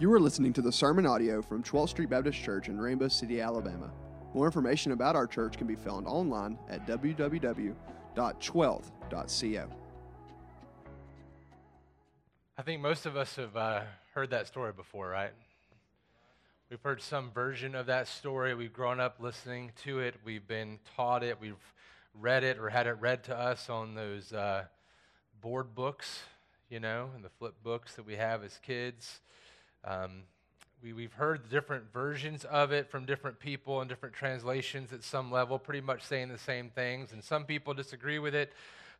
You are listening to the sermon audio from 12th Street Baptist Church in Rainbow City, Alabama. More information about our church can be found online at www.12th.co. I think most of us have uh, heard that story before, right? We've heard some version of that story. We've grown up listening to it. We've been taught it. We've read it or had it read to us on those uh, board books, you know, and the flip books that we have as kids. Um, we, we've heard different versions of it from different people and different translations at some level, pretty much saying the same things. And some people disagree with it.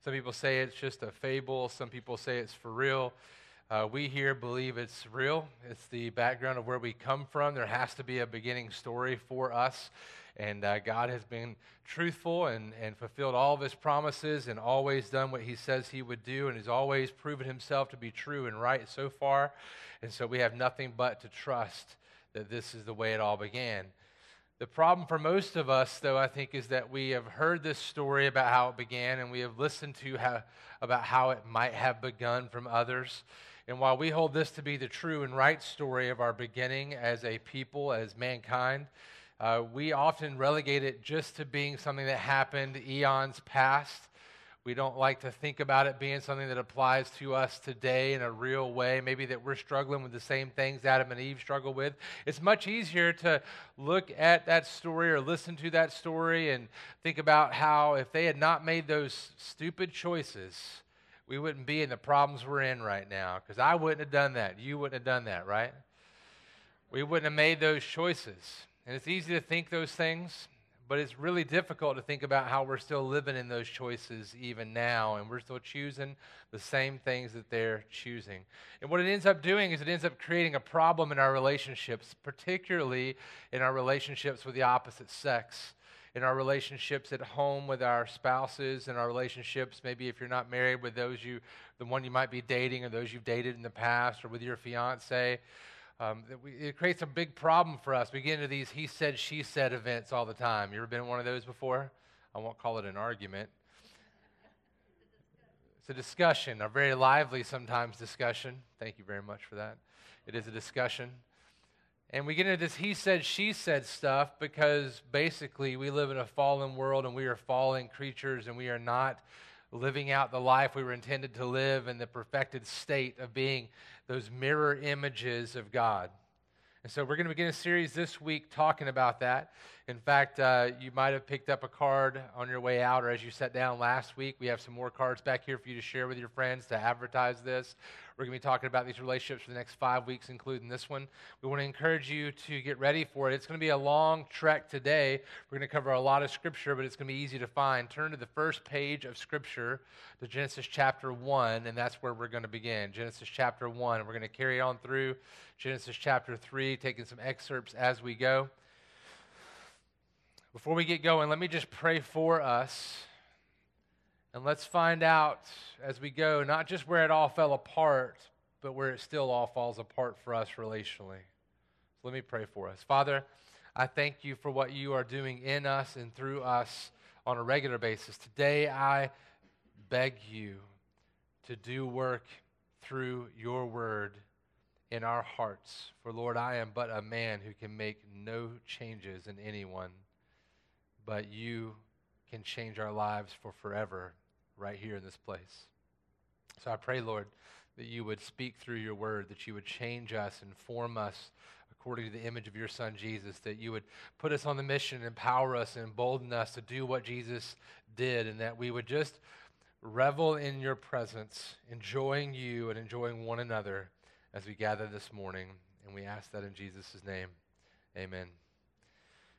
Some people say it's just a fable. Some people say it's for real. Uh, we here believe it's real. It's the background of where we come from. There has to be a beginning story for us. And uh, God has been truthful and, and fulfilled all of his promises and always done what he says he would do and has always proven himself to be true and right so far. And so we have nothing but to trust that this is the way it all began. The problem for most of us, though, I think, is that we have heard this story about how it began and we have listened to how, about how it might have begun from others. And while we hold this to be the true and right story of our beginning as a people, as mankind, uh, we often relegate it just to being something that happened eons past. We don't like to think about it being something that applies to us today in a real way. Maybe that we're struggling with the same things Adam and Eve struggle with. It's much easier to look at that story or listen to that story and think about how if they had not made those stupid choices, we wouldn't be in the problems we're in right now. Because I wouldn't have done that. You wouldn't have done that, right? We wouldn't have made those choices. And it's easy to think those things, but it's really difficult to think about how we're still living in those choices even now, and we're still choosing the same things that they're choosing. And what it ends up doing is it ends up creating a problem in our relationships, particularly in our relationships with the opposite sex. In our relationships at home with our spouses, in our relationships, maybe if you're not married, with those you, the one you might be dating, or those you've dated in the past, or with your fiance. Um, we, it creates a big problem for us. We get into these he said, she said events all the time. You ever been in one of those before? I won't call it an argument. It's a discussion, a very lively sometimes discussion. Thank you very much for that. It is a discussion. And we get into this he said, she said stuff because basically we live in a fallen world and we are fallen creatures and we are not living out the life we were intended to live in the perfected state of being those mirror images of God. And so we're going to begin a series this week talking about that. In fact, uh, you might have picked up a card on your way out or as you sat down last week. We have some more cards back here for you to share with your friends to advertise this. We're going to be talking about these relationships for the next five weeks, including this one. We want to encourage you to get ready for it. It's going to be a long trek today. We're going to cover a lot of Scripture, but it's going to be easy to find. Turn to the first page of Scripture, to Genesis chapter 1, and that's where we're going to begin. Genesis chapter 1. We're going to carry on through Genesis chapter 3, taking some excerpts as we go. Before we get going, let me just pray for us. And let's find out as we go, not just where it all fell apart, but where it still all falls apart for us relationally. So let me pray for us. Father, I thank you for what you are doing in us and through us on a regular basis. Today, I beg you to do work through your word in our hearts. For Lord, I am but a man who can make no changes in anyone but you can change our lives for forever right here in this place. So I pray, Lord, that you would speak through your word, that you would change us and form us according to the image of your son Jesus, that you would put us on the mission, empower us, and embolden us to do what Jesus did, and that we would just revel in your presence, enjoying you and enjoying one another as we gather this morning. And we ask that in Jesus' name. Amen.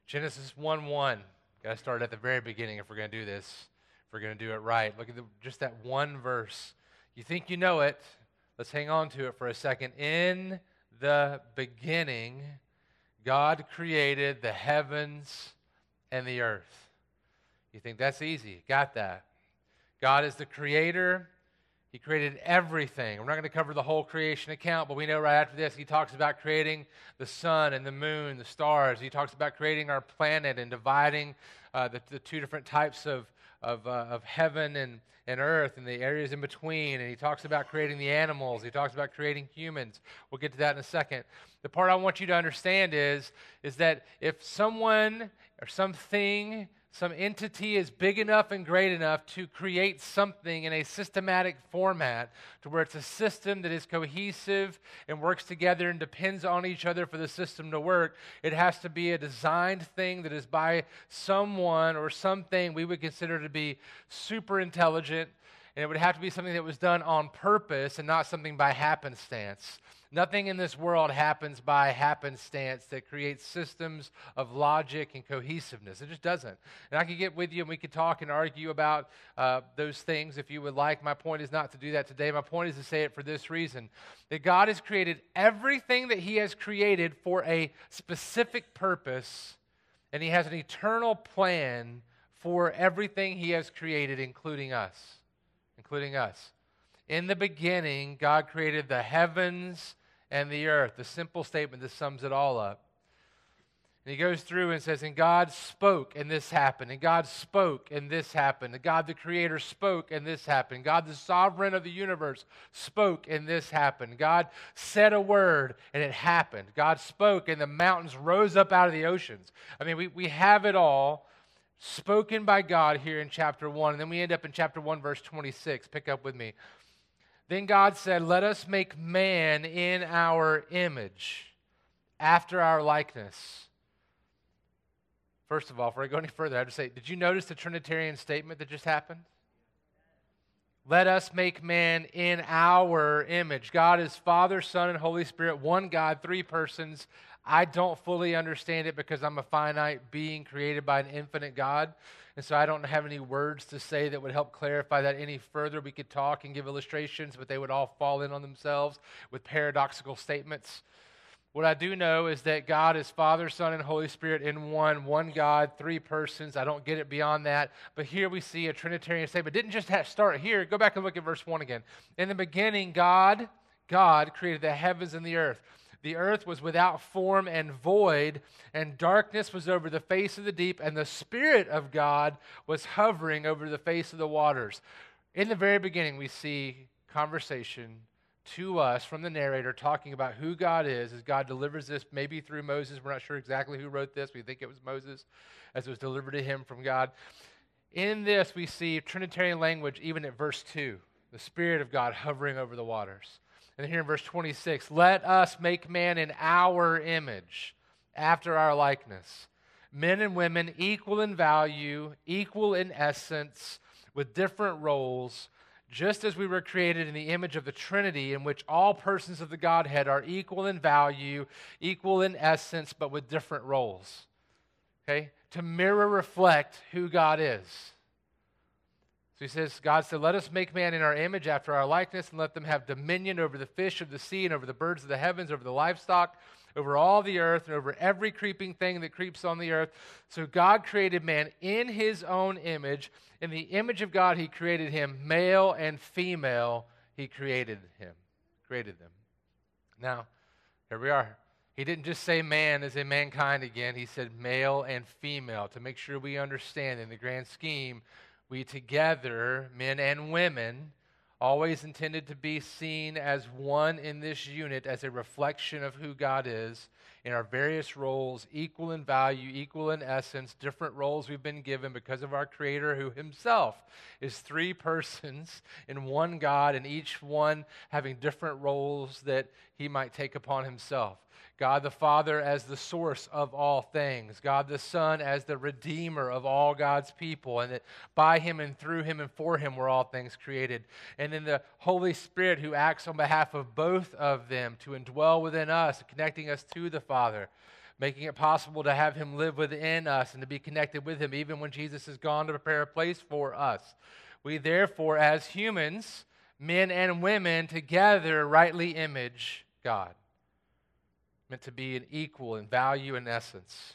Genesis 1 1. Got to start at the very beginning if we're going to do this, if we're going to do it right. Look at the, just that one verse. You think you know it. Let's hang on to it for a second. In the beginning, God created the heavens and the earth. You think that's easy? Got that. God is the creator he created everything. We're not going to cover the whole creation account, but we know right after this, he talks about creating the sun and the moon, the stars. He talks about creating our planet and dividing uh, the, the, two different types of, of, uh, of heaven and, and earth and the areas in between. And he talks about creating the animals, he talks about creating humans. We'll get to that in a second. The part I want you to understand is, is that if someone or something some entity is big enough and great enough to create something in a systematic format to where it's a system that is cohesive and works together and depends on each other for the system to work. It has to be a designed thing that is by someone or something we would consider to be super intelligent. And it would have to be something that was done on purpose and not something by happenstance. Nothing in this world happens by happenstance that creates systems of logic and cohesiveness. It just doesn't. And I could get with you and we could talk and argue about uh, those things if you would like. My point is not to do that today. My point is to say it for this reason that God has created everything that He has created for a specific purpose, and He has an eternal plan for everything He has created, including us. Including us. In the beginning, God created the heavens and the earth. The simple statement that sums it all up. And he goes through and says, And God spoke, and this happened. And God spoke, and this happened. And God the Creator spoke, and this happened. God the Sovereign of the universe spoke, and this happened. God said a word, and it happened. God spoke, and the mountains rose up out of the oceans. I mean, we, we have it all spoken by God here in chapter 1. And then we end up in chapter 1, verse 26. Pick up with me. Then God said, Let us make man in our image, after our likeness. First of all, before I go any further, I have to say, did you notice the Trinitarian statement that just happened? Let us make man in our image. God is Father, Son, and Holy Spirit, one God, three persons. I don't fully understand it because I'm a finite being created by an infinite God. And so I don't have any words to say that would help clarify that any further. We could talk and give illustrations, but they would all fall in on themselves with paradoxical statements. What I do know is that God is Father, Son, and Holy Spirit in one, one God, three persons. I don't get it beyond that. But here we see a Trinitarian statement. Didn't just start here. Go back and look at verse 1 again. In the beginning, God, God created the heavens and the earth. The earth was without form and void, and darkness was over the face of the deep, and the Spirit of God was hovering over the face of the waters. In the very beginning, we see conversation to us from the narrator talking about who God is as God delivers this, maybe through Moses. We're not sure exactly who wrote this. We think it was Moses as it was delivered to him from God. In this, we see Trinitarian language even at verse 2 the Spirit of God hovering over the waters. And here in verse 26, let us make man in our image, after our likeness. Men and women equal in value, equal in essence, with different roles, just as we were created in the image of the Trinity, in which all persons of the Godhead are equal in value, equal in essence, but with different roles. Okay? To mirror reflect who God is. So he says, God said, Let us make man in our image after our likeness, and let them have dominion over the fish of the sea, and over the birds of the heavens, over the livestock, over all the earth, and over every creeping thing that creeps on the earth. So God created man in his own image. In the image of God, he created him, male and female, he created him, created them. Now, here we are. He didn't just say man as in mankind again. He said male and female to make sure we understand in the grand scheme we together, men and women, always intended to be seen as one in this unit as a reflection of who God is in our various roles, equal in value, equal in essence, different roles we've been given because of our Creator, who Himself is three persons in one God, and each one having different roles that He might take upon Himself. God the Father as the source of all things, God the Son as the redeemer of all God's people, and that by him and through him and for him were all things created. And then the Holy Spirit who acts on behalf of both of them to indwell within us, connecting us to the Father, making it possible to have him live within us and to be connected with him even when Jesus has gone to prepare a place for us. We therefore, as humans, men and women, together rightly image God meant to be an equal in value and essence.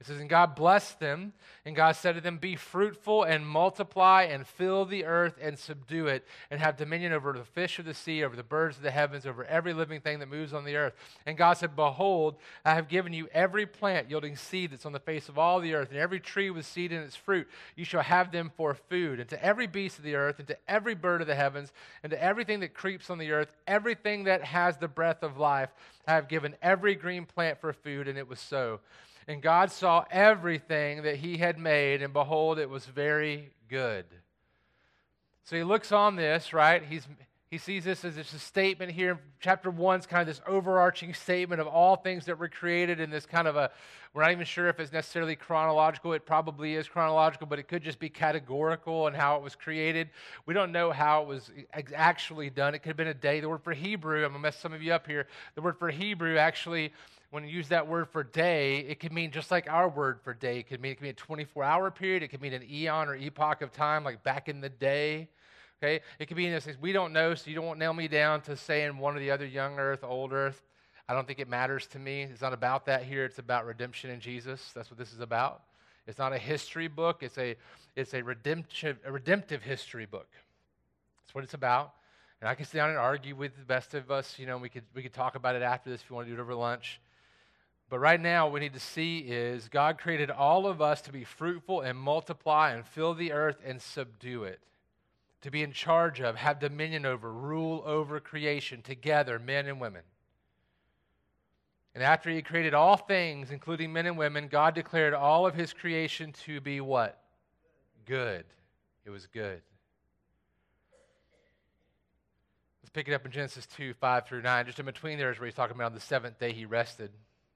It says, And God blessed them, and God said to them, Be fruitful and multiply and fill the earth and subdue it, and have dominion over the fish of the sea, over the birds of the heavens, over every living thing that moves on the earth. And God said, Behold, I have given you every plant yielding seed that's on the face of all the earth, and every tree with seed in its fruit. You shall have them for food. And to every beast of the earth, and to every bird of the heavens, and to everything that creeps on the earth, everything that has the breath of life, I have given every green plant for food, and it was so. And God saw everything that he had made, and behold, it was very good. So he looks on this, right? He's, he sees this as just a statement here. Chapter one is kind of this overarching statement of all things that were created in this kind of a, we're not even sure if it's necessarily chronological. It probably is chronological, but it could just be categorical and how it was created. We don't know how it was actually done. It could have been a day. The word for Hebrew, I'm going to mess some of you up here. The word for Hebrew actually when you use that word for day, it can mean just like our word for day. It could mean it can mean a 24 hour period. It could mean an eon or epoch of time, like back in the day. Okay? It could be in this we don't know, so you don't nail me down to saying one or the other, young earth, old earth. I don't think it matters to me. It's not about that here. It's about redemption in Jesus. That's what this is about. It's not a history book. It's a it's a redemptive a redemptive history book. That's what it's about. And I can sit down and argue with the best of us. You know, we could we could talk about it after this if you want to do it over lunch. But right now, what we need to see is God created all of us to be fruitful and multiply and fill the earth and subdue it, to be in charge of, have dominion over, rule over creation together, men and women. And after he created all things, including men and women, God declared all of his creation to be what? Good. It was good. Let's pick it up in Genesis 2 5 through 9. Just in between there is where he's talking about the seventh day he rested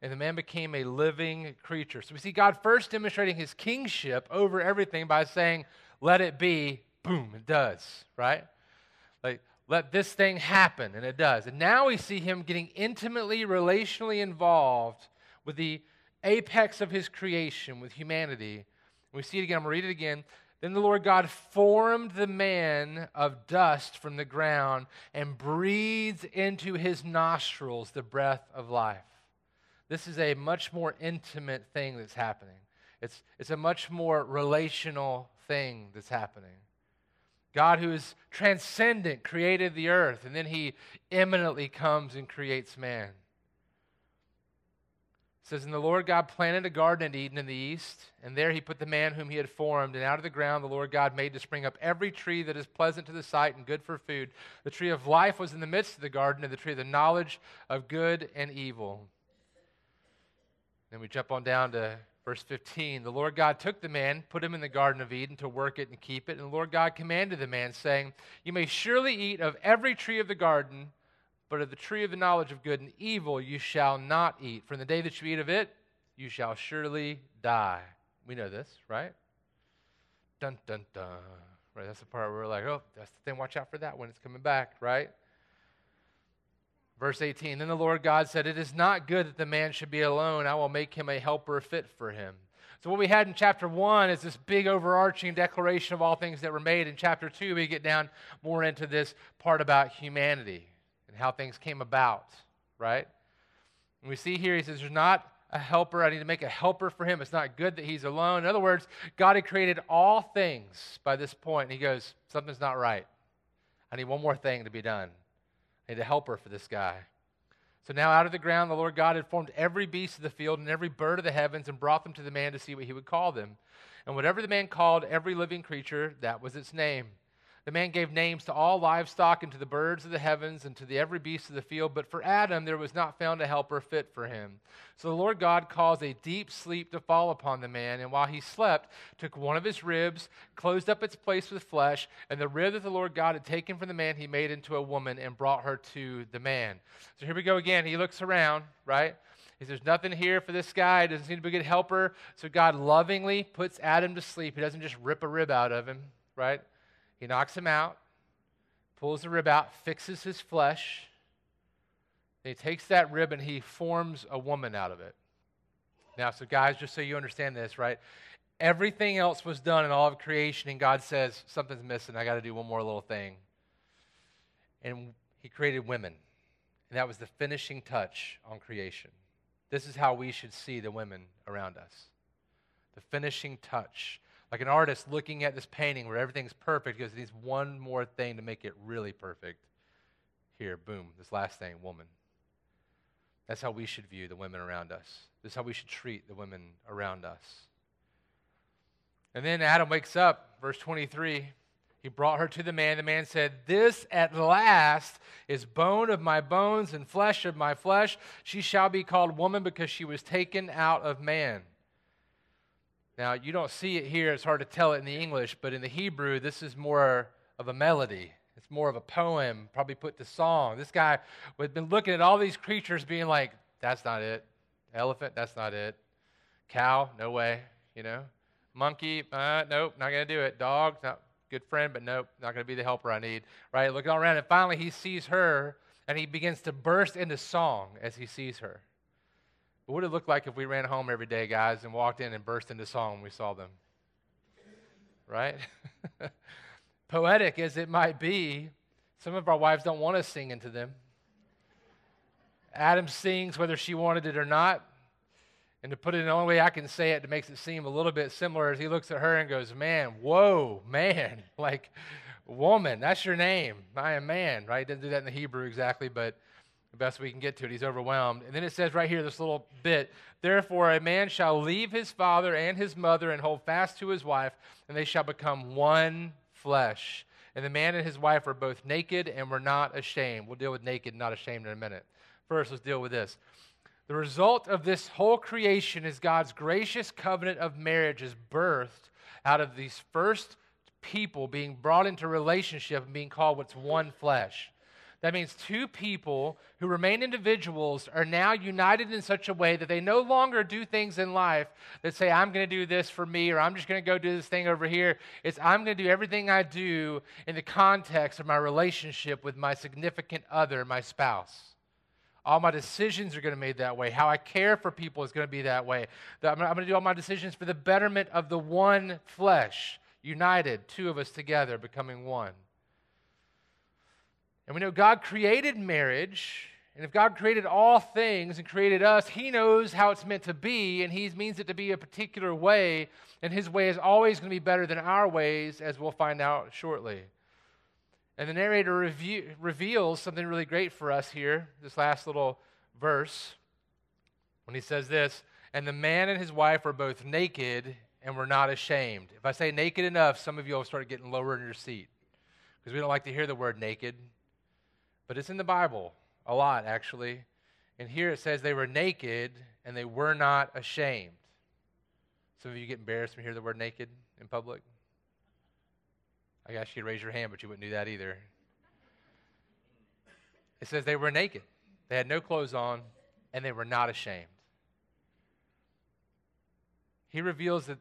and the man became a living creature. So we see God first demonstrating his kingship over everything by saying, Let it be, boom, it does, right? Like, let this thing happen, and it does. And now we see him getting intimately, relationally involved with the apex of his creation, with humanity. We see it again. I'm going to read it again. Then the Lord God formed the man of dust from the ground and breathed into his nostrils the breath of life. This is a much more intimate thing that's happening. It's, it's a much more relational thing that's happening. God, who is transcendent, created the earth, and then he immanently comes and creates man. It says, And the Lord God planted a garden in Eden in the east, and there he put the man whom he had formed. And out of the ground the Lord God made to spring up every tree that is pleasant to the sight and good for food. The tree of life was in the midst of the garden, and the tree of the knowledge of good and evil. Then we jump on down to verse 15. The Lord God took the man, put him in the Garden of Eden to work it and keep it. And the Lord God commanded the man, saying, You may surely eat of every tree of the garden, but of the tree of the knowledge of good and evil you shall not eat. For in the day that you eat of it, you shall surely die. We know this, right? Dun, dun, dun. Right, that's the part where we're like, oh, that's the thing. Watch out for that when it's coming back, right? Verse 18 Then the Lord God said, It is not good that the man should be alone. I will make him a helper fit for him. So, what we had in chapter 1 is this big overarching declaration of all things that were made. In chapter 2, we get down more into this part about humanity and how things came about, right? And we see here, he says, There's not a helper. I need to make a helper for him. It's not good that he's alone. In other words, God had created all things by this point, and he goes, Something's not right. I need one more thing to be done. Need a helper for this guy. So now out of the ground, the Lord God had formed every beast of the field and every bird of the heavens and brought them to the man to see what he would call them. And whatever the man called every living creature, that was its name. The man gave names to all livestock and to the birds of the heavens and to the every beast of the field, but for Adam there was not found a helper fit for him. So the Lord God caused a deep sleep to fall upon the man, and while he slept, took one of his ribs, closed up its place with flesh, and the rib that the Lord God had taken from the man he made into a woman and brought her to the man. So here we go again. He looks around, right? He says, There's nothing here for this guy. Doesn't seem to be a good helper. So God lovingly puts Adam to sleep. He doesn't just rip a rib out of him, right? He knocks him out, pulls the rib out, fixes his flesh. He takes that rib and he forms a woman out of it. Now, so guys, just so you understand this, right? Everything else was done in all of creation, and God says, Something's missing. I got to do one more little thing. And He created women. And that was the finishing touch on creation. This is how we should see the women around us the finishing touch. Like an artist looking at this painting where everything's perfect because he needs one more thing to make it really perfect. Here, boom, this last thing, woman. That's how we should view the women around us. This is how we should treat the women around us. And then Adam wakes up, verse 23. He brought her to the man. The man said, This at last is bone of my bones and flesh of my flesh. She shall be called woman because she was taken out of man. Now, you don't see it here. It's hard to tell it in the English, but in the Hebrew, this is more of a melody. It's more of a poem, probably put to song. This guy had been looking at all these creatures being like, That's not it. Elephant, that's not it. Cow, no way, you know. Monkey, uh, nope, not going to do it. Dog, not good friend, but nope, not going to be the helper I need. Right? Looking all around, and finally he sees her, and he begins to burst into song as he sees her. What would it look like if we ran home every day, guys, and walked in and burst into song when we saw them? Right? Poetic as it might be, some of our wives don't want us singing to them. Adam sings whether she wanted it or not. And to put it in the only way I can say it that makes it seem a little bit similar is he looks at her and goes, Man, whoa, man, like woman, that's your name. I am man, right? Didn't do that in the Hebrew exactly, but best we can get to it, he's overwhelmed. And then it says right here, this little bit, therefore a man shall leave his father and his mother and hold fast to his wife, and they shall become one flesh. And the man and his wife are both naked and were not ashamed. We'll deal with naked, not ashamed in a minute. First, let's deal with this. The result of this whole creation is God's gracious covenant of marriage is birthed out of these first people being brought into relationship and being called what's one flesh. That means two people who remain individuals are now united in such a way that they no longer do things in life that say, I'm going to do this for me, or I'm just going to go do this thing over here. It's, I'm going to do everything I do in the context of my relationship with my significant other, my spouse. All my decisions are going to be made that way. How I care for people is going to be that way. I'm going to do all my decisions for the betterment of the one flesh, united, two of us together, becoming one. And we know God created marriage. And if God created all things and created us, He knows how it's meant to be, and He means it to be a particular way. And His way is always going to be better than our ways, as we'll find out shortly. And the narrator review, reveals something really great for us here, this last little verse, when he says this And the man and his wife were both naked and were not ashamed. If I say naked enough, some of you will start getting lower in your seat because we don't like to hear the word naked. But it's in the Bible a lot, actually. And here it says they were naked and they were not ashamed. Some of you get embarrassed when you hear the word naked in public. I guess you'd raise your hand, but you wouldn't do that either. It says they were naked. They had no clothes on, and they were not ashamed. He reveals that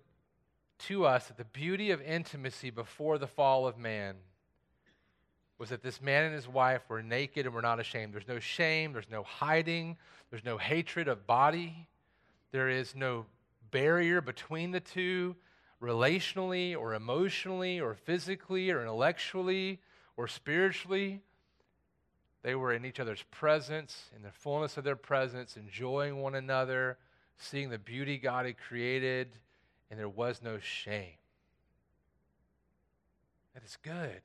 to us that the beauty of intimacy before the fall of man was that this man and his wife were naked and were not ashamed. There's no shame, there's no hiding, there's no hatred of body, there is no barrier between the two relationally or emotionally or physically or intellectually or spiritually. They were in each other's presence, in the fullness of their presence, enjoying one another, seeing the beauty God had created, and there was no shame. That is good.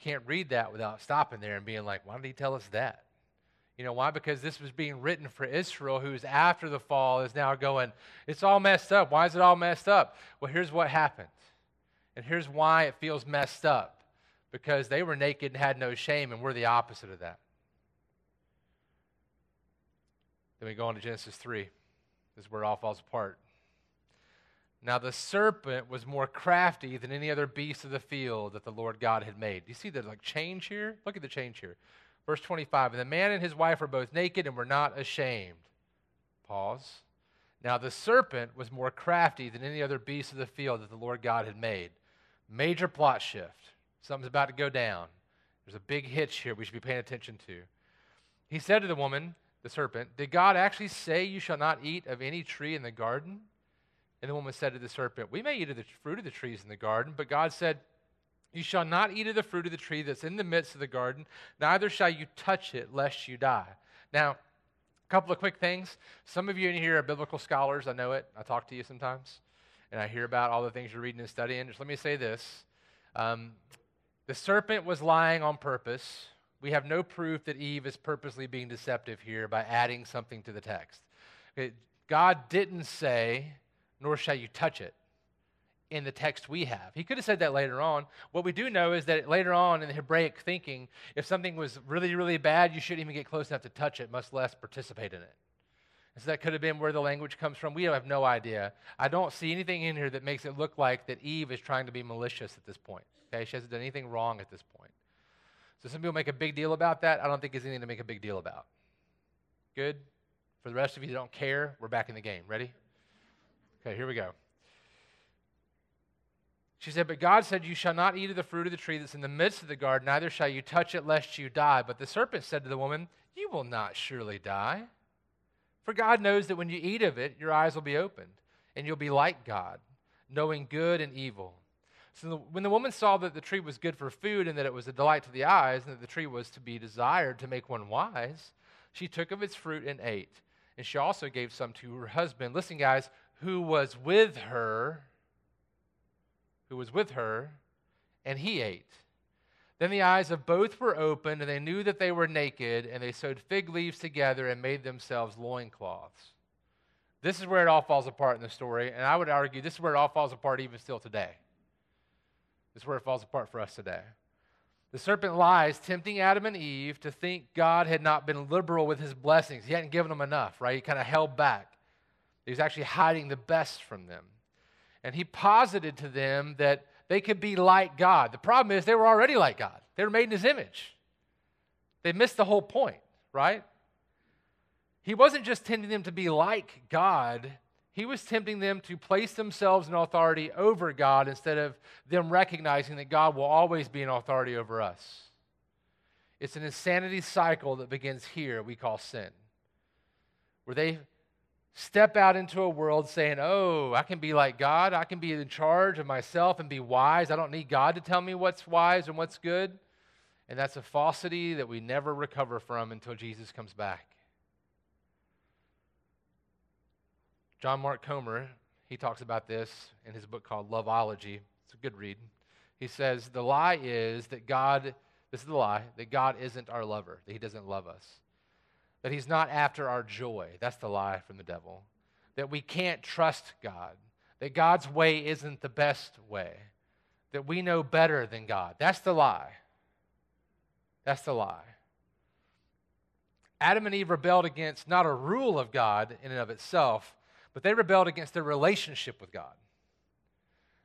You can't read that without stopping there and being like, why did he tell us that? You know why? Because this was being written for Israel, who's after the fall is now going, it's all messed up. Why is it all messed up? Well, here's what happened. And here's why it feels messed up because they were naked and had no shame, and we're the opposite of that. Then we go on to Genesis 3. This is where it all falls apart. Now the serpent was more crafty than any other beast of the field that the Lord God had made. Do you see the like change here? Look at the change here. Verse 25 And the man and his wife were both naked and were not ashamed. Pause. Now the serpent was more crafty than any other beast of the field that the Lord God had made. Major plot shift. Something's about to go down. There's a big hitch here we should be paying attention to. He said to the woman, the serpent, Did God actually say you shall not eat of any tree in the garden? And the woman said to the serpent, We may eat of the fruit of the trees in the garden, but God said, You shall not eat of the fruit of the tree that's in the midst of the garden, neither shall you touch it, lest you die. Now, a couple of quick things. Some of you in here are biblical scholars. I know it. I talk to you sometimes, and I hear about all the things you're reading and studying. Just let me say this um, The serpent was lying on purpose. We have no proof that Eve is purposely being deceptive here by adding something to the text. Okay, God didn't say, nor shall you touch it in the text we have. He could have said that later on. What we do know is that later on in the Hebraic thinking, if something was really, really bad, you shouldn't even get close enough to touch it, much less participate in it. And so that could have been where the language comes from. We have no idea. I don't see anything in here that makes it look like that Eve is trying to be malicious at this point. Okay, she hasn't done anything wrong at this point. So some people make a big deal about that. I don't think it's anything to make a big deal about. Good? For the rest of you that don't care, we're back in the game. Ready? Okay, here we go. She said, But God said, You shall not eat of the fruit of the tree that's in the midst of the garden, neither shall you touch it, lest you die. But the serpent said to the woman, You will not surely die. For God knows that when you eat of it, your eyes will be opened, and you'll be like God, knowing good and evil. So the, when the woman saw that the tree was good for food, and that it was a delight to the eyes, and that the tree was to be desired to make one wise, she took of its fruit and ate. And she also gave some to her husband. Listen, guys, who was with her, who was with her, and he ate. Then the eyes of both were opened, and they knew that they were naked, and they sewed fig leaves together and made themselves loincloths. This is where it all falls apart in the story, and I would argue this is where it all falls apart even still today. This is where it falls apart for us today. The serpent lies, tempting Adam and Eve to think God had not been liberal with his blessings. He hadn't given them enough, right? He kind of held back. He was actually hiding the best from them. And he posited to them that they could be like God. The problem is they were already like God, they were made in his image. They missed the whole point, right? He wasn't just tempting them to be like God, he was tempting them to place themselves in authority over God instead of them recognizing that God will always be in authority over us. It's an insanity cycle that begins here, we call sin, where they step out into a world saying, Oh, I can be like God. I can be in charge of myself and be wise. I don't need God to tell me what's wise and what's good. And that's a falsity that we never recover from until Jesus comes back. John Mark Comer, he talks about this in his book called Loveology. It's a good read. He says, The lie is that God, this is the lie, that God isn't our lover, that he doesn't love us that he's not after our joy. That's the lie from the devil. That we can't trust God, that God's way isn't the best way, that we know better than God. That's the lie. That's the lie. Adam and Eve rebelled against not a rule of God in and of itself, but they rebelled against their relationship with God.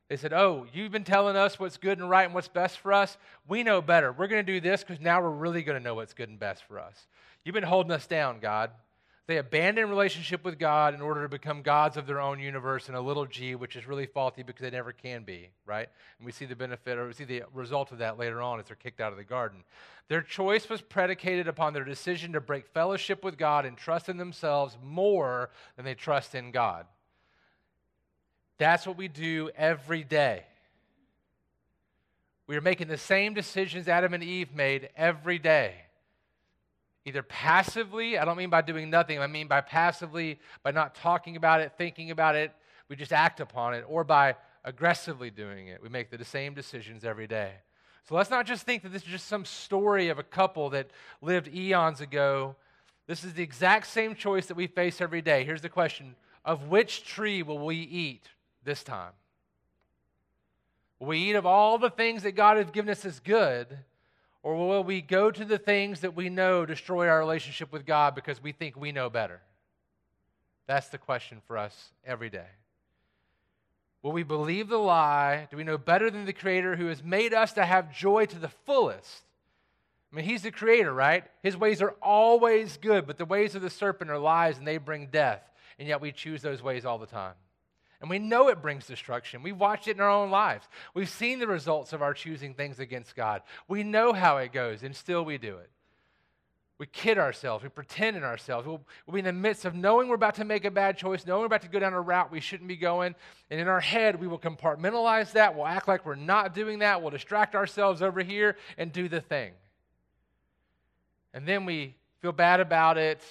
They said, Oh, you've been telling us what's good and right and what's best for us. We know better. We're going to do this because now we're really going to know what's good and best for us. You've been holding us down, God. They abandon relationship with God in order to become gods of their own universe in a little g, which is really faulty because they never can be, right? And we see the benefit or we see the result of that later on as they're kicked out of the garden. Their choice was predicated upon their decision to break fellowship with God and trust in themselves more than they trust in God. That's what we do every day. We are making the same decisions Adam and Eve made every day. Either passively, I don't mean by doing nothing, I mean by passively, by not talking about it, thinking about it, we just act upon it, or by aggressively doing it. We make the same decisions every day. So let's not just think that this is just some story of a couple that lived eons ago. This is the exact same choice that we face every day. Here's the question Of which tree will we eat this time? Will we eat of all the things that God has given us as good, or will we go to the things that we know destroy our relationship with God because we think we know better? That's the question for us every day. Will we believe the lie? Do we know better than the Creator who has made us to have joy to the fullest? I mean, he's the creator, right? His ways are always good, but the ways of the serpent are lies and they bring death. And yet we choose those ways all the time. And we know it brings destruction. We've watched it in our own lives. We've seen the results of our choosing things against God. We know how it goes, and still we do it. We kid ourselves. We pretend in ourselves. We'll, we'll, be in the midst of knowing we're about to make a bad choice, knowing we're about to go down a route we shouldn't be going. And in our head, we will compartmentalize that. We'll act like we're not doing that. We'll distract ourselves over here and do the thing. And then we feel bad about it.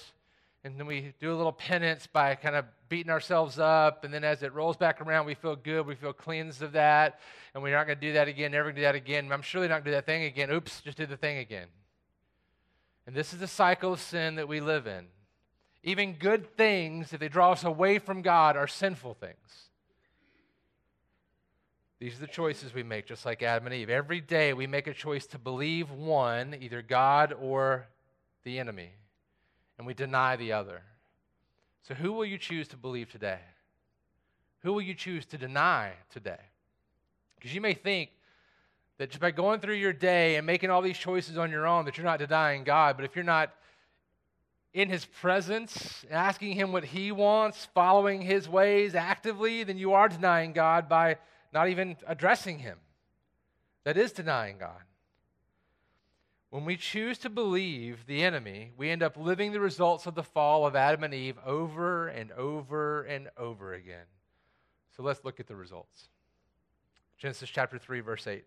And then we do a little penance by kind of beating ourselves up. And then as it rolls back around, we feel good. We feel cleansed of that. And we're not going to do that again, never do that again. I'm surely not going to do that thing again. Oops, just did the thing again. And this is the cycle of sin that we live in. Even good things, if they draw us away from God, are sinful things. These are the choices we make, just like Adam and Eve. Every day we make a choice to believe one, either God or the enemy, and we deny the other. So, who will you choose to believe today? Who will you choose to deny today? Because you may think, that just by going through your day and making all these choices on your own, that you're not denying God. But if you're not in His presence, asking Him what He wants, following His ways actively, then you are denying God by not even addressing Him. That is denying God. When we choose to believe the enemy, we end up living the results of the fall of Adam and Eve over and over and over again. So let's look at the results. Genesis chapter 3, verse 8.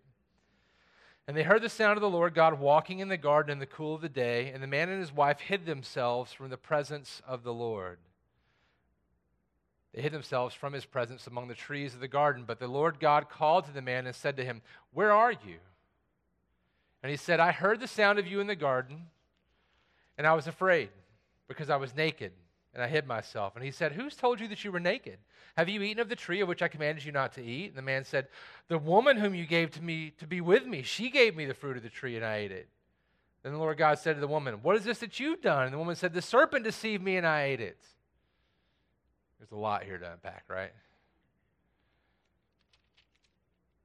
And they heard the sound of the Lord God walking in the garden in the cool of the day, and the man and his wife hid themselves from the presence of the Lord. They hid themselves from his presence among the trees of the garden. But the Lord God called to the man and said to him, Where are you? And he said, I heard the sound of you in the garden, and I was afraid because I was naked and I hid myself. And he said, Who's told you that you were naked? Have you eaten of the tree of which I commanded you not to eat? And the man said, The woman whom you gave to me to be with me, she gave me the fruit of the tree, and I ate it. Then the Lord God said to the woman, What is this that you've done? And the woman said, The serpent deceived me, and I ate it. There's a lot here to unpack, right?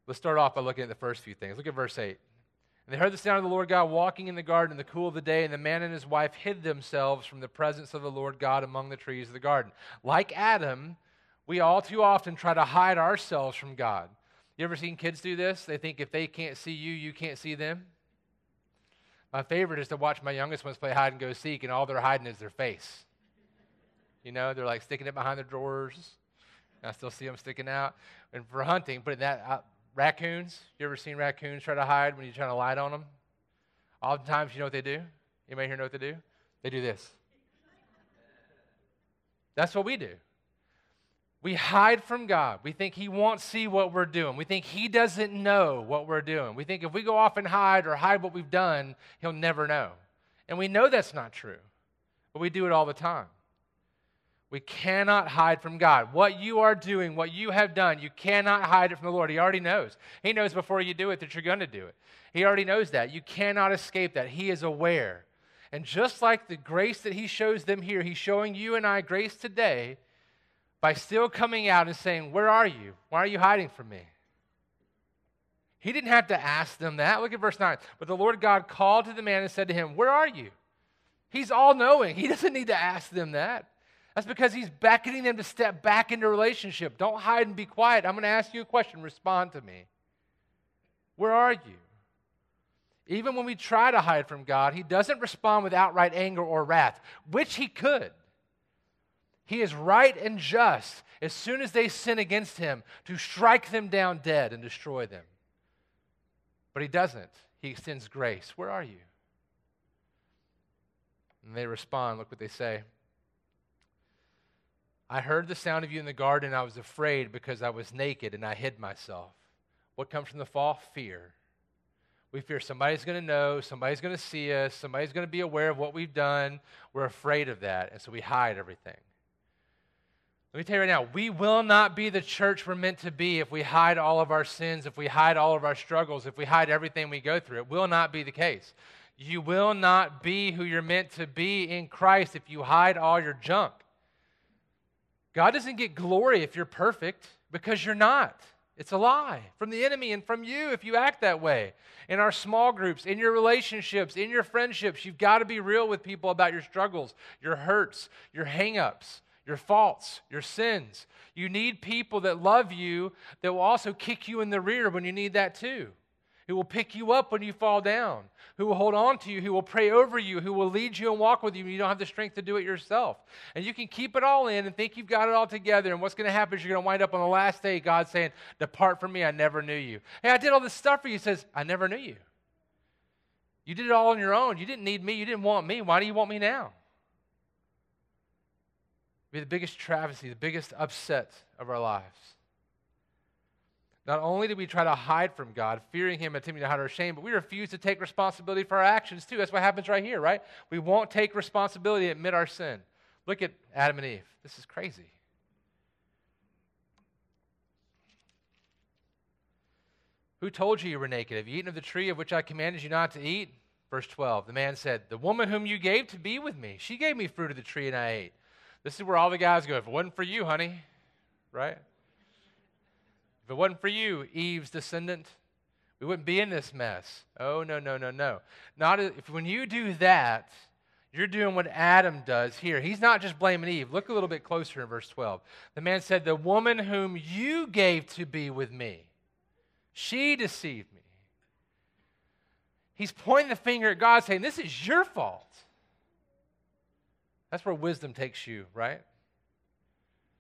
Let's start off by looking at the first few things. Look at verse 8. And they heard the sound of the Lord God walking in the garden in the cool of the day, and the man and his wife hid themselves from the presence of the Lord God among the trees of the garden. Like Adam, we all too often try to hide ourselves from God. You ever seen kids do this? They think if they can't see you, you can't see them. My favorite is to watch my youngest ones play hide and go seek, and all they're hiding is their face. You know, they're like sticking it behind their drawers. I still see them sticking out. And for hunting, putting that out, Raccoons, you ever seen raccoons try to hide when you're trying to light on them? Oftentimes, you know what they do? Anybody here know what they do? They do this. That's what we do. We hide from God. We think He won't see what we're doing. We think He doesn't know what we're doing. We think if we go off and hide or hide what we've done, He'll never know. And we know that's not true, but we do it all the time. We cannot hide from God. What you are doing, what you have done, you cannot hide it from the Lord. He already knows. He knows before you do it that you're going to do it. He already knows that. You cannot escape that. He is aware. And just like the grace that He shows them here, He's showing you and I grace today by still coming out and saying, Where are you? Why are you hiding from me? He didn't have to ask them that. Look at verse 9. But the Lord God called to the man and said to him, Where are you? He's all knowing. He doesn't need to ask them that. That's because he's beckoning them to step back into relationship. Don't hide and be quiet. I'm going to ask you a question. Respond to me. Where are you? Even when we try to hide from God, he doesn't respond with outright anger or wrath, which he could. He is right and just as soon as they sin against him to strike them down dead and destroy them. But he doesn't. He extends grace. Where are you? And they respond. Look what they say. I heard the sound of you in the garden. I was afraid because I was naked and I hid myself. What comes from the fall? Fear. We fear somebody's going to know, somebody's going to see us, somebody's going to be aware of what we've done. We're afraid of that, and so we hide everything. Let me tell you right now, we will not be the church we're meant to be if we hide all of our sins, if we hide all of our struggles, if we hide everything we go through. It will not be the case. You will not be who you're meant to be in Christ if you hide all your junk. God doesn't get glory if you're perfect because you're not. It's a lie from the enemy and from you if you act that way. In our small groups, in your relationships, in your friendships, you've got to be real with people about your struggles, your hurts, your hangups, your faults, your sins. You need people that love you that will also kick you in the rear when you need that too who will pick you up when you fall down, who will hold on to you, who will pray over you, who will lead you and walk with you when you don't have the strength to do it yourself. And you can keep it all in and think you've got it all together. And what's going to happen is you're going to wind up on the last day, God saying, Depart from me, I never knew you. Hey, I did all this stuff for you. He says, I never knew you. You did it all on your own. You didn't need me. You didn't want me. Why do you want me now? Be the biggest travesty, the biggest upset of our lives. Not only do we try to hide from God, fearing Him, attempting to hide our shame, but we refuse to take responsibility for our actions too. That's what happens right here, right? We won't take responsibility, admit our sin. Look at Adam and Eve. This is crazy. Who told you you were naked? Have you eaten of the tree of which I commanded you not to eat? Verse 12 The man said, The woman whom you gave to be with me, she gave me fruit of the tree and I ate. This is where all the guys go. If it wasn't for you, honey, right? If it wasn't for you, Eve's descendant, we wouldn't be in this mess. Oh, no, no, no, no. Not if when you do that, you're doing what Adam does here. He's not just blaming Eve. Look a little bit closer in verse 12. The man said, The woman whom you gave to be with me, she deceived me. He's pointing the finger at God, saying, This is your fault. That's where wisdom takes you, right?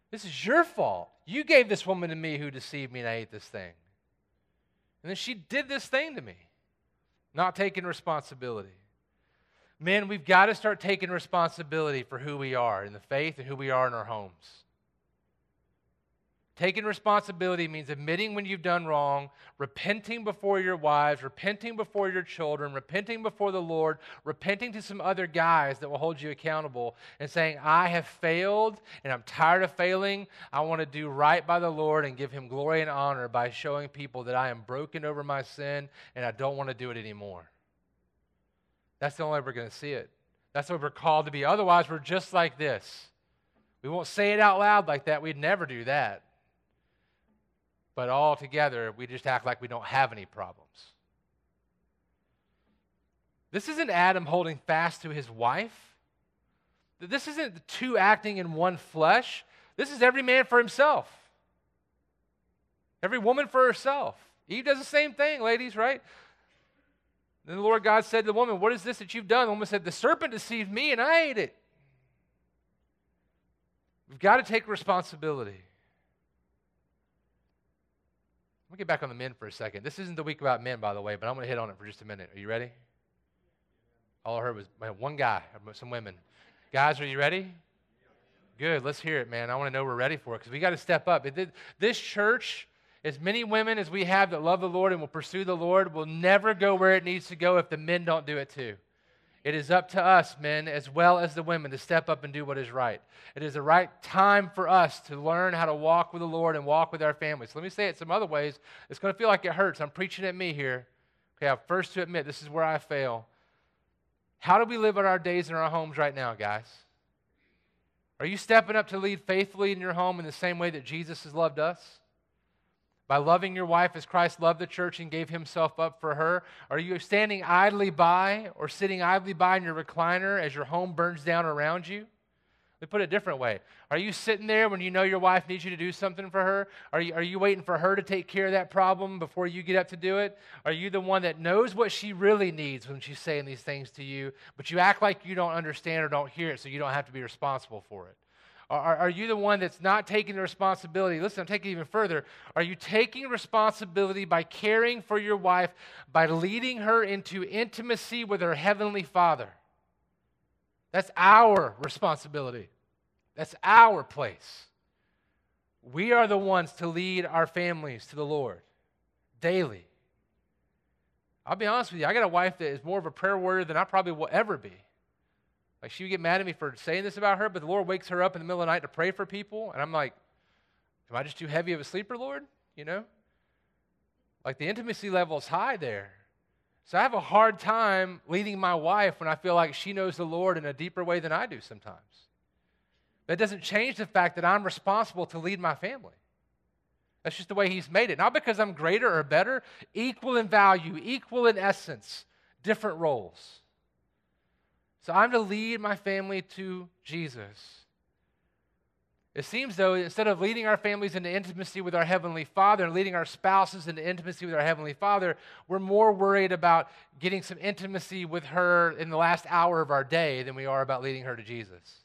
This is your fault. You gave this woman to me who deceived me and I ate this thing. And then she did this thing to me, not taking responsibility. Men, we've got to start taking responsibility for who we are in the faith and who we are in our homes. Taking responsibility means admitting when you've done wrong, repenting before your wives, repenting before your children, repenting before the Lord, repenting to some other guys that will hold you accountable, and saying, I have failed and I'm tired of failing. I want to do right by the Lord and give him glory and honor by showing people that I am broken over my sin and I don't want to do it anymore. That's the only way we're going to see it. That's what we're called to be. Otherwise, we're just like this. We won't say it out loud like that. We'd never do that. But all together, we just act like we don't have any problems. This isn't Adam holding fast to his wife. This isn't the two acting in one flesh. This is every man for himself, every woman for herself. Eve does the same thing, ladies, right? Then the Lord God said to the woman, What is this that you've done? The woman said, The serpent deceived me and I ate it. We've got to take responsibility. Me get back on the men for a second. This isn't the week about men, by the way, but I'm going to hit on it for just a minute. Are you ready? All I heard was one guy, some women. Guys, are you ready? Good. Let's hear it, man. I want to know we're ready for it because we got to step up. This church, as many women as we have that love the Lord and will pursue the Lord, will never go where it needs to go if the men don't do it too. It is up to us, men, as well as the women, to step up and do what is right. It is the right time for us to learn how to walk with the Lord and walk with our families. Let me say it some other ways. It's going to feel like it hurts. I'm preaching at me here. Okay, I'm first to admit this is where I fail. How do we live in our days in our homes right now, guys? Are you stepping up to lead faithfully in your home in the same way that Jesus has loved us? By loving your wife as Christ loved the church and gave himself up for her? Are you standing idly by or sitting idly by in your recliner as your home burns down around you? Let me put it a different way. Are you sitting there when you know your wife needs you to do something for her? Are you, are you waiting for her to take care of that problem before you get up to do it? Are you the one that knows what she really needs when she's saying these things to you, but you act like you don't understand or don't hear it so you don't have to be responsible for it? Are, are you the one that's not taking the responsibility? Listen, I'm taking it even further. Are you taking responsibility by caring for your wife, by leading her into intimacy with her heavenly Father? That's our responsibility. That's our place. We are the ones to lead our families to the Lord daily. I'll be honest with you, I got a wife that is more of a prayer warrior than I probably will ever be. Like she would get mad at me for saying this about her, but the Lord wakes her up in the middle of the night to pray for people, and I'm like, am I just too heavy of a sleeper, Lord? You know? Like the intimacy level is high there. So I have a hard time leading my wife when I feel like she knows the Lord in a deeper way than I do sometimes. That doesn't change the fact that I'm responsible to lead my family. That's just the way He's made it. Not because I'm greater or better, equal in value, equal in essence, different roles. So I'm to lead my family to Jesus. It seems, though, instead of leading our families into intimacy with our Heavenly Father and leading our spouses into intimacy with our Heavenly Father, we're more worried about getting some intimacy with her in the last hour of our day than we are about leading her to Jesus.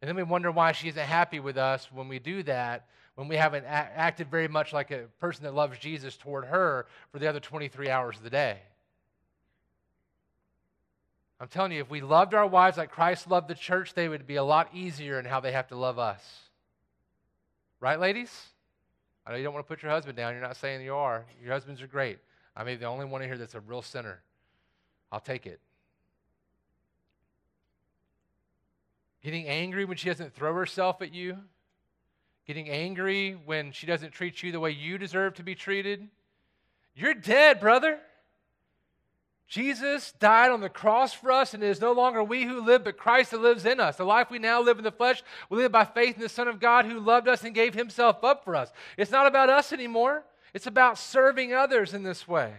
And then we wonder why she isn't happy with us when we do that, when we haven't acted very much like a person that loves Jesus toward her for the other 23 hours of the day. I'm telling you, if we loved our wives like Christ loved the church, they would be a lot easier in how they have to love us. Right, ladies? I know you don't want to put your husband down. You're not saying you are. Your husbands are great. I may be the only one in here that's a real sinner. I'll take it. Getting angry when she doesn't throw herself at you. Getting angry when she doesn't treat you the way you deserve to be treated. You're dead, brother. Jesus died on the cross for us, and it is no longer we who live, but Christ that lives in us. The life we now live in the flesh, we live by faith in the Son of God who loved us and gave himself up for us. It's not about us anymore, it's about serving others in this way.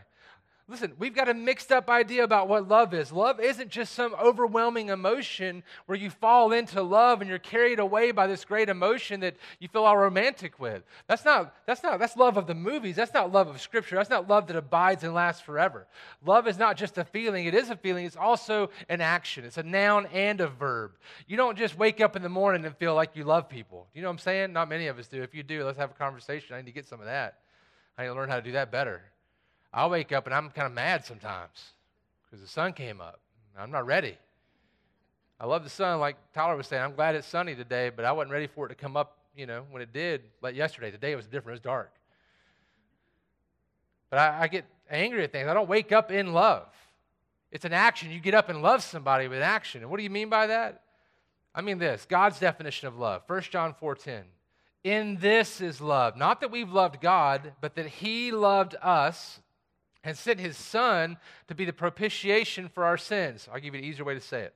Listen, we've got a mixed up idea about what love is. Love isn't just some overwhelming emotion where you fall into love and you're carried away by this great emotion that you feel all romantic with. That's not, that's not, that's love of the movies. That's not love of scripture. That's not love that abides and lasts forever. Love is not just a feeling, it is a feeling, it's also an action. It's a noun and a verb. You don't just wake up in the morning and feel like you love people. You know what I'm saying? Not many of us do. If you do, let's have a conversation. I need to get some of that. I need to learn how to do that better. I wake up and I'm kind of mad sometimes because the sun came up. I'm not ready. I love the sun, like Tyler was saying. I'm glad it's sunny today, but I wasn't ready for it to come up, you know, when it did. Like yesterday, today it was different. It was dark. But I, I get angry at things. I don't wake up in love. It's an action. You get up and love somebody with action. And what do you mean by that? I mean this God's definition of love. 1 John 4:10. In this is love. Not that we've loved God, but that He loved us and sent his son to be the propitiation for our sins. I'll give you an easier way to say it.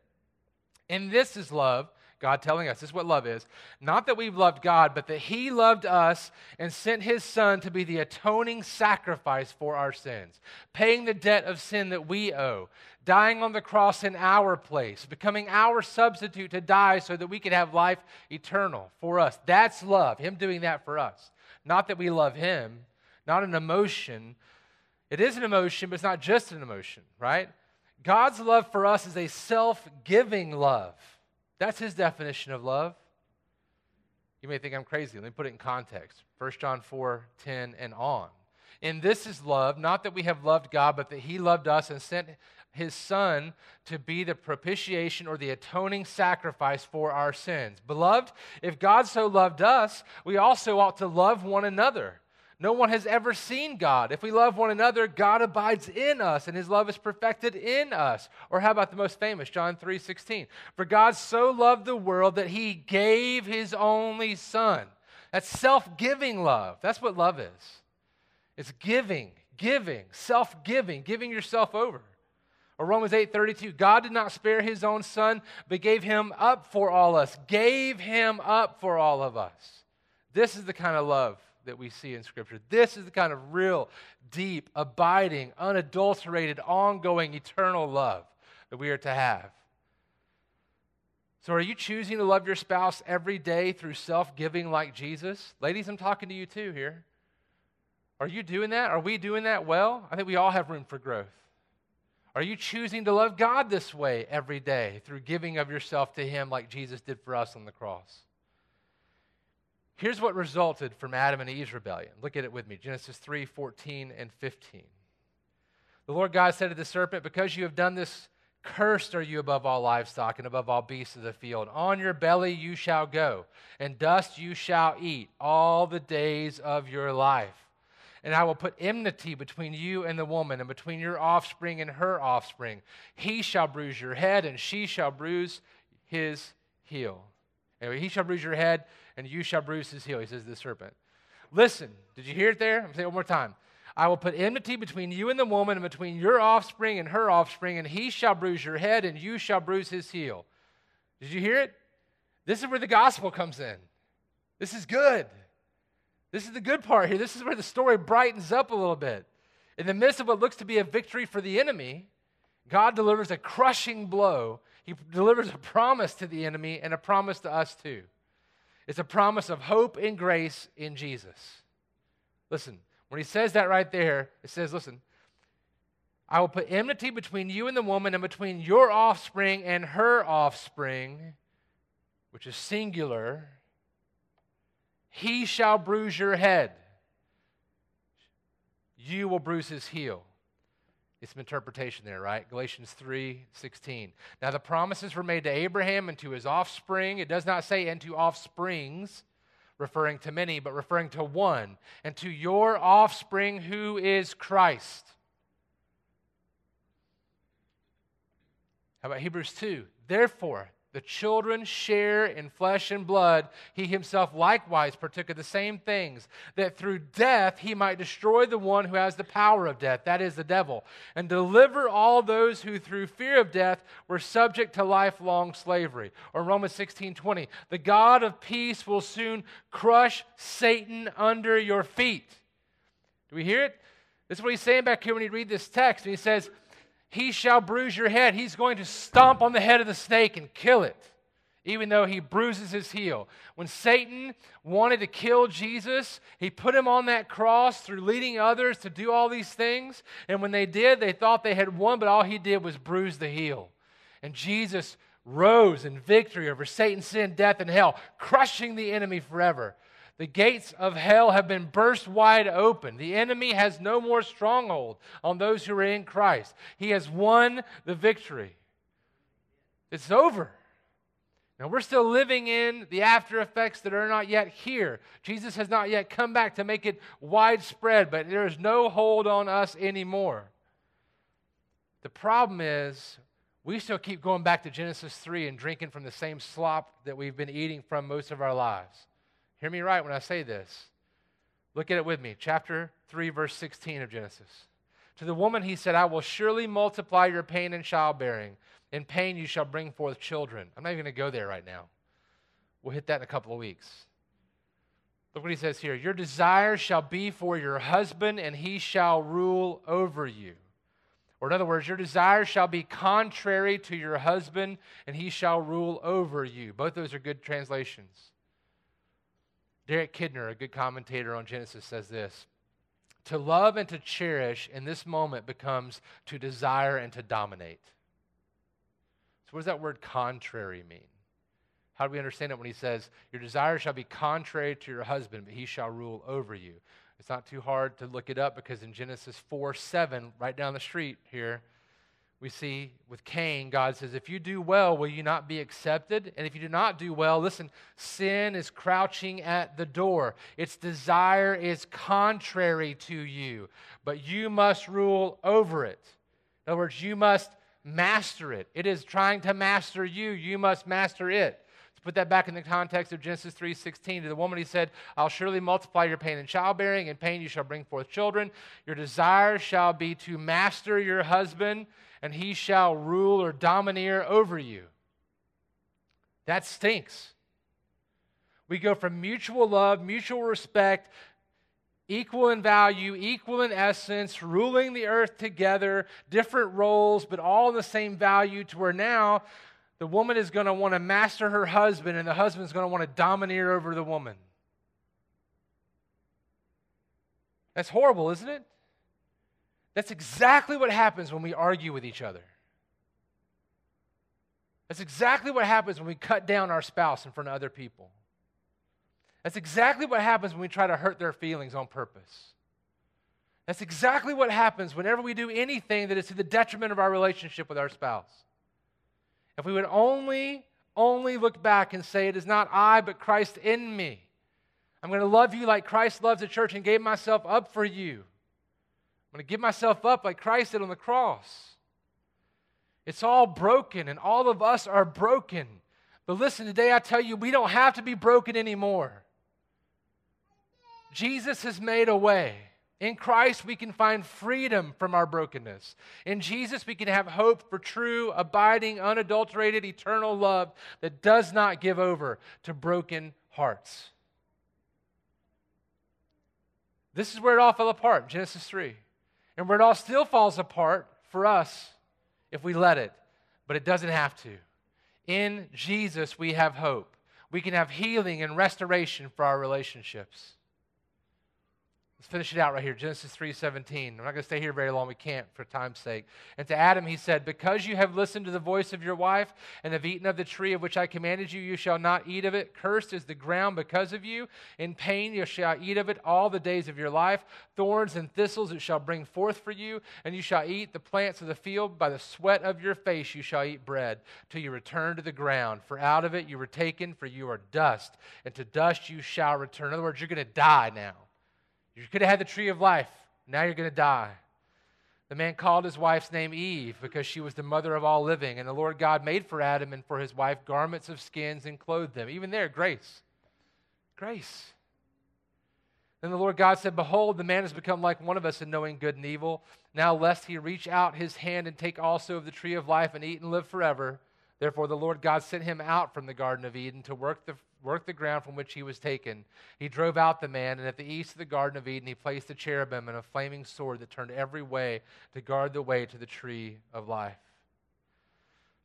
And this is love, God telling us, this is what love is. Not that we've loved God, but that he loved us and sent his son to be the atoning sacrifice for our sins, paying the debt of sin that we owe, dying on the cross in our place, becoming our substitute to die so that we could have life eternal for us. That's love, him doing that for us. Not that we love him, not an emotion, it is an emotion, but it's not just an emotion, right? God's love for us is a self giving love. That's his definition of love. You may think I'm crazy. Let me put it in context 1 John 4 10 and on. And this is love, not that we have loved God, but that he loved us and sent his son to be the propitiation or the atoning sacrifice for our sins. Beloved, if God so loved us, we also ought to love one another. No one has ever seen God. If we love one another, God abides in us and his love is perfected in us. Or how about the most famous, John 3 16? For God so loved the world that he gave his only son. That's self giving love. That's what love is. It's giving, giving, self giving, yourself over. Or Romans 8 32, God did not spare his own son, but gave him up for all us, gave him up for all of us. This is the kind of love that we see in Scripture. This is the kind of real, deep, abiding, unadulterated, ongoing, eternal love that we are to have. So, are you choosing to love your spouse every day through self giving like Jesus? Ladies, I'm talking to you too here. Are you doing that? Are we doing that well? I think we all have room for growth. Are you choosing to love God this way every day through giving of yourself to Him like Jesus did for us on the cross? Here's what resulted from Adam and Eve's rebellion. Look at it with me Genesis 3 14 and 15. The Lord God said to the serpent, Because you have done this, cursed are you above all livestock and above all beasts of the field. On your belly you shall go, and dust you shall eat all the days of your life. And I will put enmity between you and the woman, and between your offspring and her offspring. He shall bruise your head, and she shall bruise his heel. Anyway, he shall bruise your head, and you shall bruise his heel, he says to the serpent. Listen, did you hear it there? I'm going to say it one more time. I will put enmity between you and the woman, and between your offspring and her offspring, and he shall bruise your head, and you shall bruise his heel. Did you hear it? This is where the gospel comes in. This is good. This is the good part here. This is where the story brightens up a little bit. In the midst of what looks to be a victory for the enemy, God delivers a crushing blow. He delivers a promise to the enemy and a promise to us too. It's a promise of hope and grace in Jesus. Listen, when he says that right there, it says, listen, I will put enmity between you and the woman, and between your offspring and her offspring, which is singular. He shall bruise your head, you will bruise his heel. It's some interpretation there, right? Galatians 3 16. Now, the promises were made to Abraham and to his offspring. It does not say, and to offsprings, referring to many, but referring to one, and to your offspring who is Christ. How about Hebrews 2? Therefore, the children share in flesh and blood. He himself likewise partook of the same things, that through death he might destroy the one who has the power of death, that is, the devil, and deliver all those who through fear of death were subject to lifelong slavery. Or Romans 16 20. The God of peace will soon crush Satan under your feet. Do we hear it? This is what he's saying back here when you read this text. And he says, he shall bruise your head. He's going to stomp on the head of the snake and kill it, even though he bruises his heel. When Satan wanted to kill Jesus, he put him on that cross through leading others to do all these things. And when they did, they thought they had won, but all he did was bruise the heel. And Jesus rose in victory over Satan, sin, death, and hell, crushing the enemy forever. The gates of hell have been burst wide open. The enemy has no more stronghold on those who are in Christ. He has won the victory. It's over. Now, we're still living in the after effects that are not yet here. Jesus has not yet come back to make it widespread, but there is no hold on us anymore. The problem is, we still keep going back to Genesis 3 and drinking from the same slop that we've been eating from most of our lives. Hear me right when I say this. Look at it with me. Chapter 3, verse 16 of Genesis. To the woman he said, I will surely multiply your pain and childbearing. In pain you shall bring forth children. I'm not even going to go there right now. We'll hit that in a couple of weeks. Look what he says here Your desire shall be for your husband, and he shall rule over you. Or, in other words, your desire shall be contrary to your husband, and he shall rule over you. Both those are good translations. Derek Kidner, a good commentator on Genesis, says this To love and to cherish in this moment becomes to desire and to dominate. So, what does that word contrary mean? How do we understand it when he says, Your desire shall be contrary to your husband, but he shall rule over you? It's not too hard to look it up because in Genesis 4 7, right down the street here, we see with Cain, God says, If you do well, will you not be accepted? And if you do not do well, listen, sin is crouching at the door. Its desire is contrary to you, but you must rule over it. In other words, you must master it. It is trying to master you, you must master it. Put that back in the context of Genesis 3:16. To the woman he said, I'll surely multiply your pain in childbearing, and pain you shall bring forth children. Your desire shall be to master your husband and he shall rule or domineer over you. That stinks. We go from mutual love, mutual respect, equal in value, equal in essence, ruling the earth together, different roles, but all the same value, to where now the woman is going to want to master her husband and the husband is going to want to domineer over the woman. That's horrible, isn't it? That's exactly what happens when we argue with each other. That's exactly what happens when we cut down our spouse in front of other people. That's exactly what happens when we try to hurt their feelings on purpose. That's exactly what happens whenever we do anything that is to the detriment of our relationship with our spouse. If we would only, only look back and say, It is not I, but Christ in me. I'm going to love you like Christ loves the church and gave myself up for you. I'm going to give myself up like Christ did on the cross. It's all broken, and all of us are broken. But listen, today I tell you, we don't have to be broken anymore. Jesus has made a way. In Christ, we can find freedom from our brokenness. In Jesus, we can have hope for true, abiding, unadulterated, eternal love that does not give over to broken hearts. This is where it all fell apart, Genesis 3. And where it all still falls apart for us if we let it, but it doesn't have to. In Jesus, we have hope. We can have healing and restoration for our relationships. Let's finish it out right here. Genesis 3:17. I'm not going to stay here very long. We can't for time's sake. And to Adam he said, "Because you have listened to the voice of your wife and have eaten of the tree of which I commanded you, you shall not eat of it. Cursed is the ground because of you. In pain you shall eat of it all the days of your life. Thorns and thistles it shall bring forth for you, and you shall eat the plants of the field. By the sweat of your face you shall eat bread till you return to the ground. For out of it you were taken, for you are dust, and to dust you shall return." In other words, you're going to die now. You could have had the tree of life. Now you're going to die. The man called his wife's name Eve because she was the mother of all living. And the Lord God made for Adam and for his wife garments of skins and clothed them. Even there, grace. Grace. Then the Lord God said, Behold, the man has become like one of us in knowing good and evil. Now, lest he reach out his hand and take also of the tree of life and eat and live forever. Therefore, the Lord God sent him out from the Garden of Eden to work the worked the ground from which he was taken. He drove out the man, and at the east of the Garden of Eden, he placed the cherubim and a flaming sword that turned every way to guard the way to the tree of life.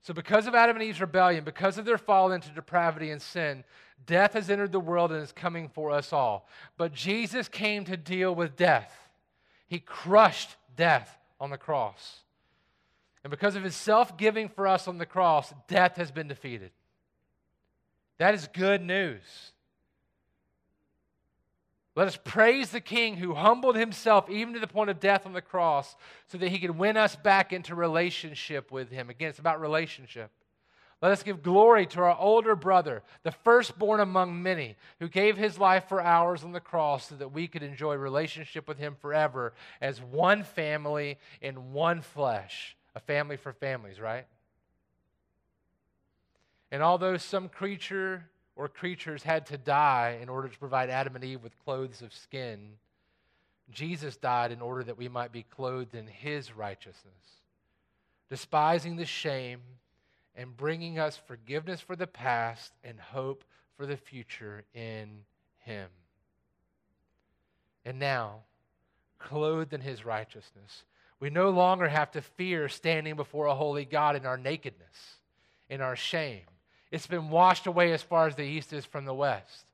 So, because of Adam and Eve's rebellion, because of their fall into depravity and sin, death has entered the world and is coming for us all. But Jesus came to deal with death, he crushed death on the cross. And because of his self giving for us on the cross, death has been defeated. That is good news. Let us praise the King who humbled himself even to the point of death on the cross so that he could win us back into relationship with him. Again, it's about relationship. Let us give glory to our older brother, the firstborn among many, who gave his life for ours on the cross so that we could enjoy relationship with him forever as one family in one flesh. A family for families, right? And although some creature or creatures had to die in order to provide Adam and Eve with clothes of skin, Jesus died in order that we might be clothed in his righteousness, despising the shame and bringing us forgiveness for the past and hope for the future in him. And now, clothed in his righteousness, we no longer have to fear standing before a holy God in our nakedness, in our shame. It's been washed away as far as the east is from the west.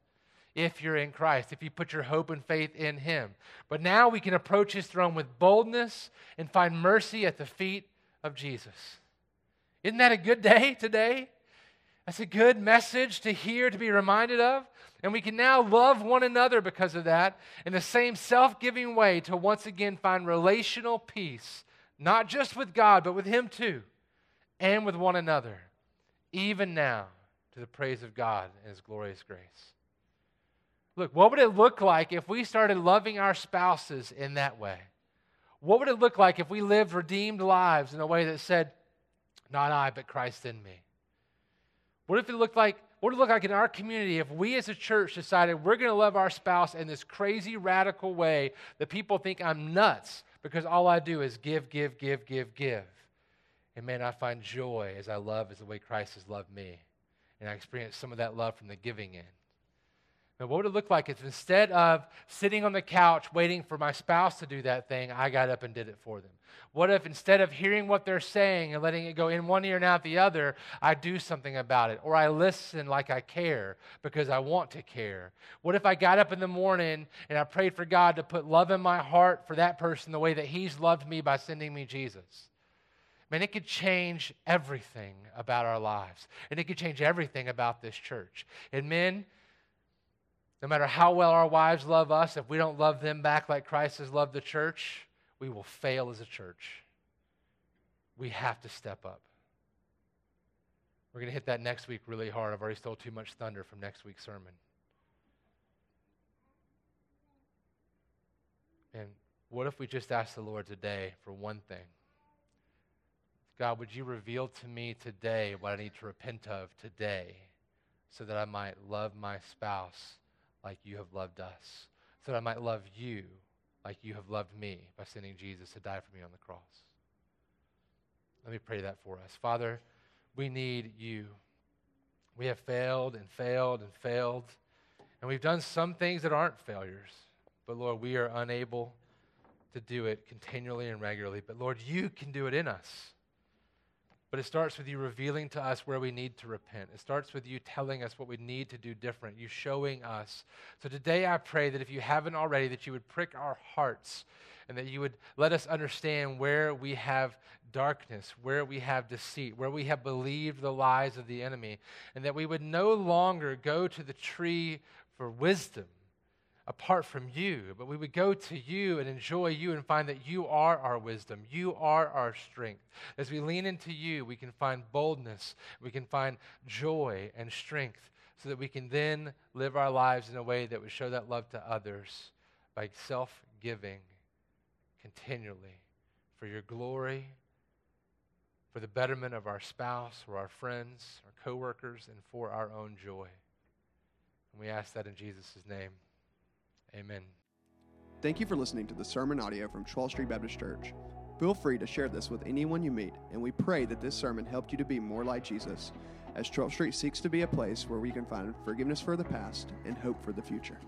If you're in Christ, if you put your hope and faith in Him. But now we can approach His throne with boldness and find mercy at the feet of Jesus. Isn't that a good day today? That's a good message to hear, to be reminded of. And we can now love one another because of that in the same self giving way to once again find relational peace, not just with God, but with Him too, and with one another even now, to the praise of God and His glorious grace. Look, what would it look like if we started loving our spouses in that way? What would it look like if we lived redeemed lives in a way that said, Not I, but Christ in me? What if it looked like what would it look like in our community if we as a church decided we're going to love our spouse in this crazy radical way that people think I'm nuts because all I do is give, give, give, give, give? And man, I find joy as I love as the way Christ has loved me. And I experience some of that love from the giving end. But what would it look like if instead of sitting on the couch waiting for my spouse to do that thing, I got up and did it for them? What if instead of hearing what they're saying and letting it go in one ear and out the other, I do something about it? Or I listen like I care because I want to care? What if I got up in the morning and I prayed for God to put love in my heart for that person the way that He's loved me by sending me Jesus? Man, it could change everything about our lives. And it could change everything about this church. And men, no matter how well our wives love us, if we don't love them back like Christ has loved the church, we will fail as a church. We have to step up. We're going to hit that next week really hard. I've already stole too much thunder from next week's sermon. And what if we just ask the Lord today for one thing? God, would you reveal to me today what I need to repent of today so that I might love my spouse like you have loved us, so that I might love you like you have loved me by sending Jesus to die for me on the cross? Let me pray that for us. Father, we need you. We have failed and failed and failed, and we've done some things that aren't failures, but Lord, we are unable to do it continually and regularly. But Lord, you can do it in us. But it starts with you revealing to us where we need to repent. It starts with you telling us what we need to do different, you showing us. So today I pray that if you haven't already, that you would prick our hearts and that you would let us understand where we have darkness, where we have deceit, where we have believed the lies of the enemy, and that we would no longer go to the tree for wisdom apart from you, but we would go to you and enjoy you and find that you are our wisdom. You are our strength. As we lean into you, we can find boldness, we can find joy and strength, so that we can then live our lives in a way that would show that love to others by self giving continually for your glory. For the betterment of our spouse or our friends, our coworkers, and for our own joy. And we ask that in Jesus' name. Amen. Thank you for listening to the sermon audio from 12th Street Baptist Church. Feel free to share this with anyone you meet, and we pray that this sermon helped you to be more like Jesus as 12th Street seeks to be a place where we can find forgiveness for the past and hope for the future.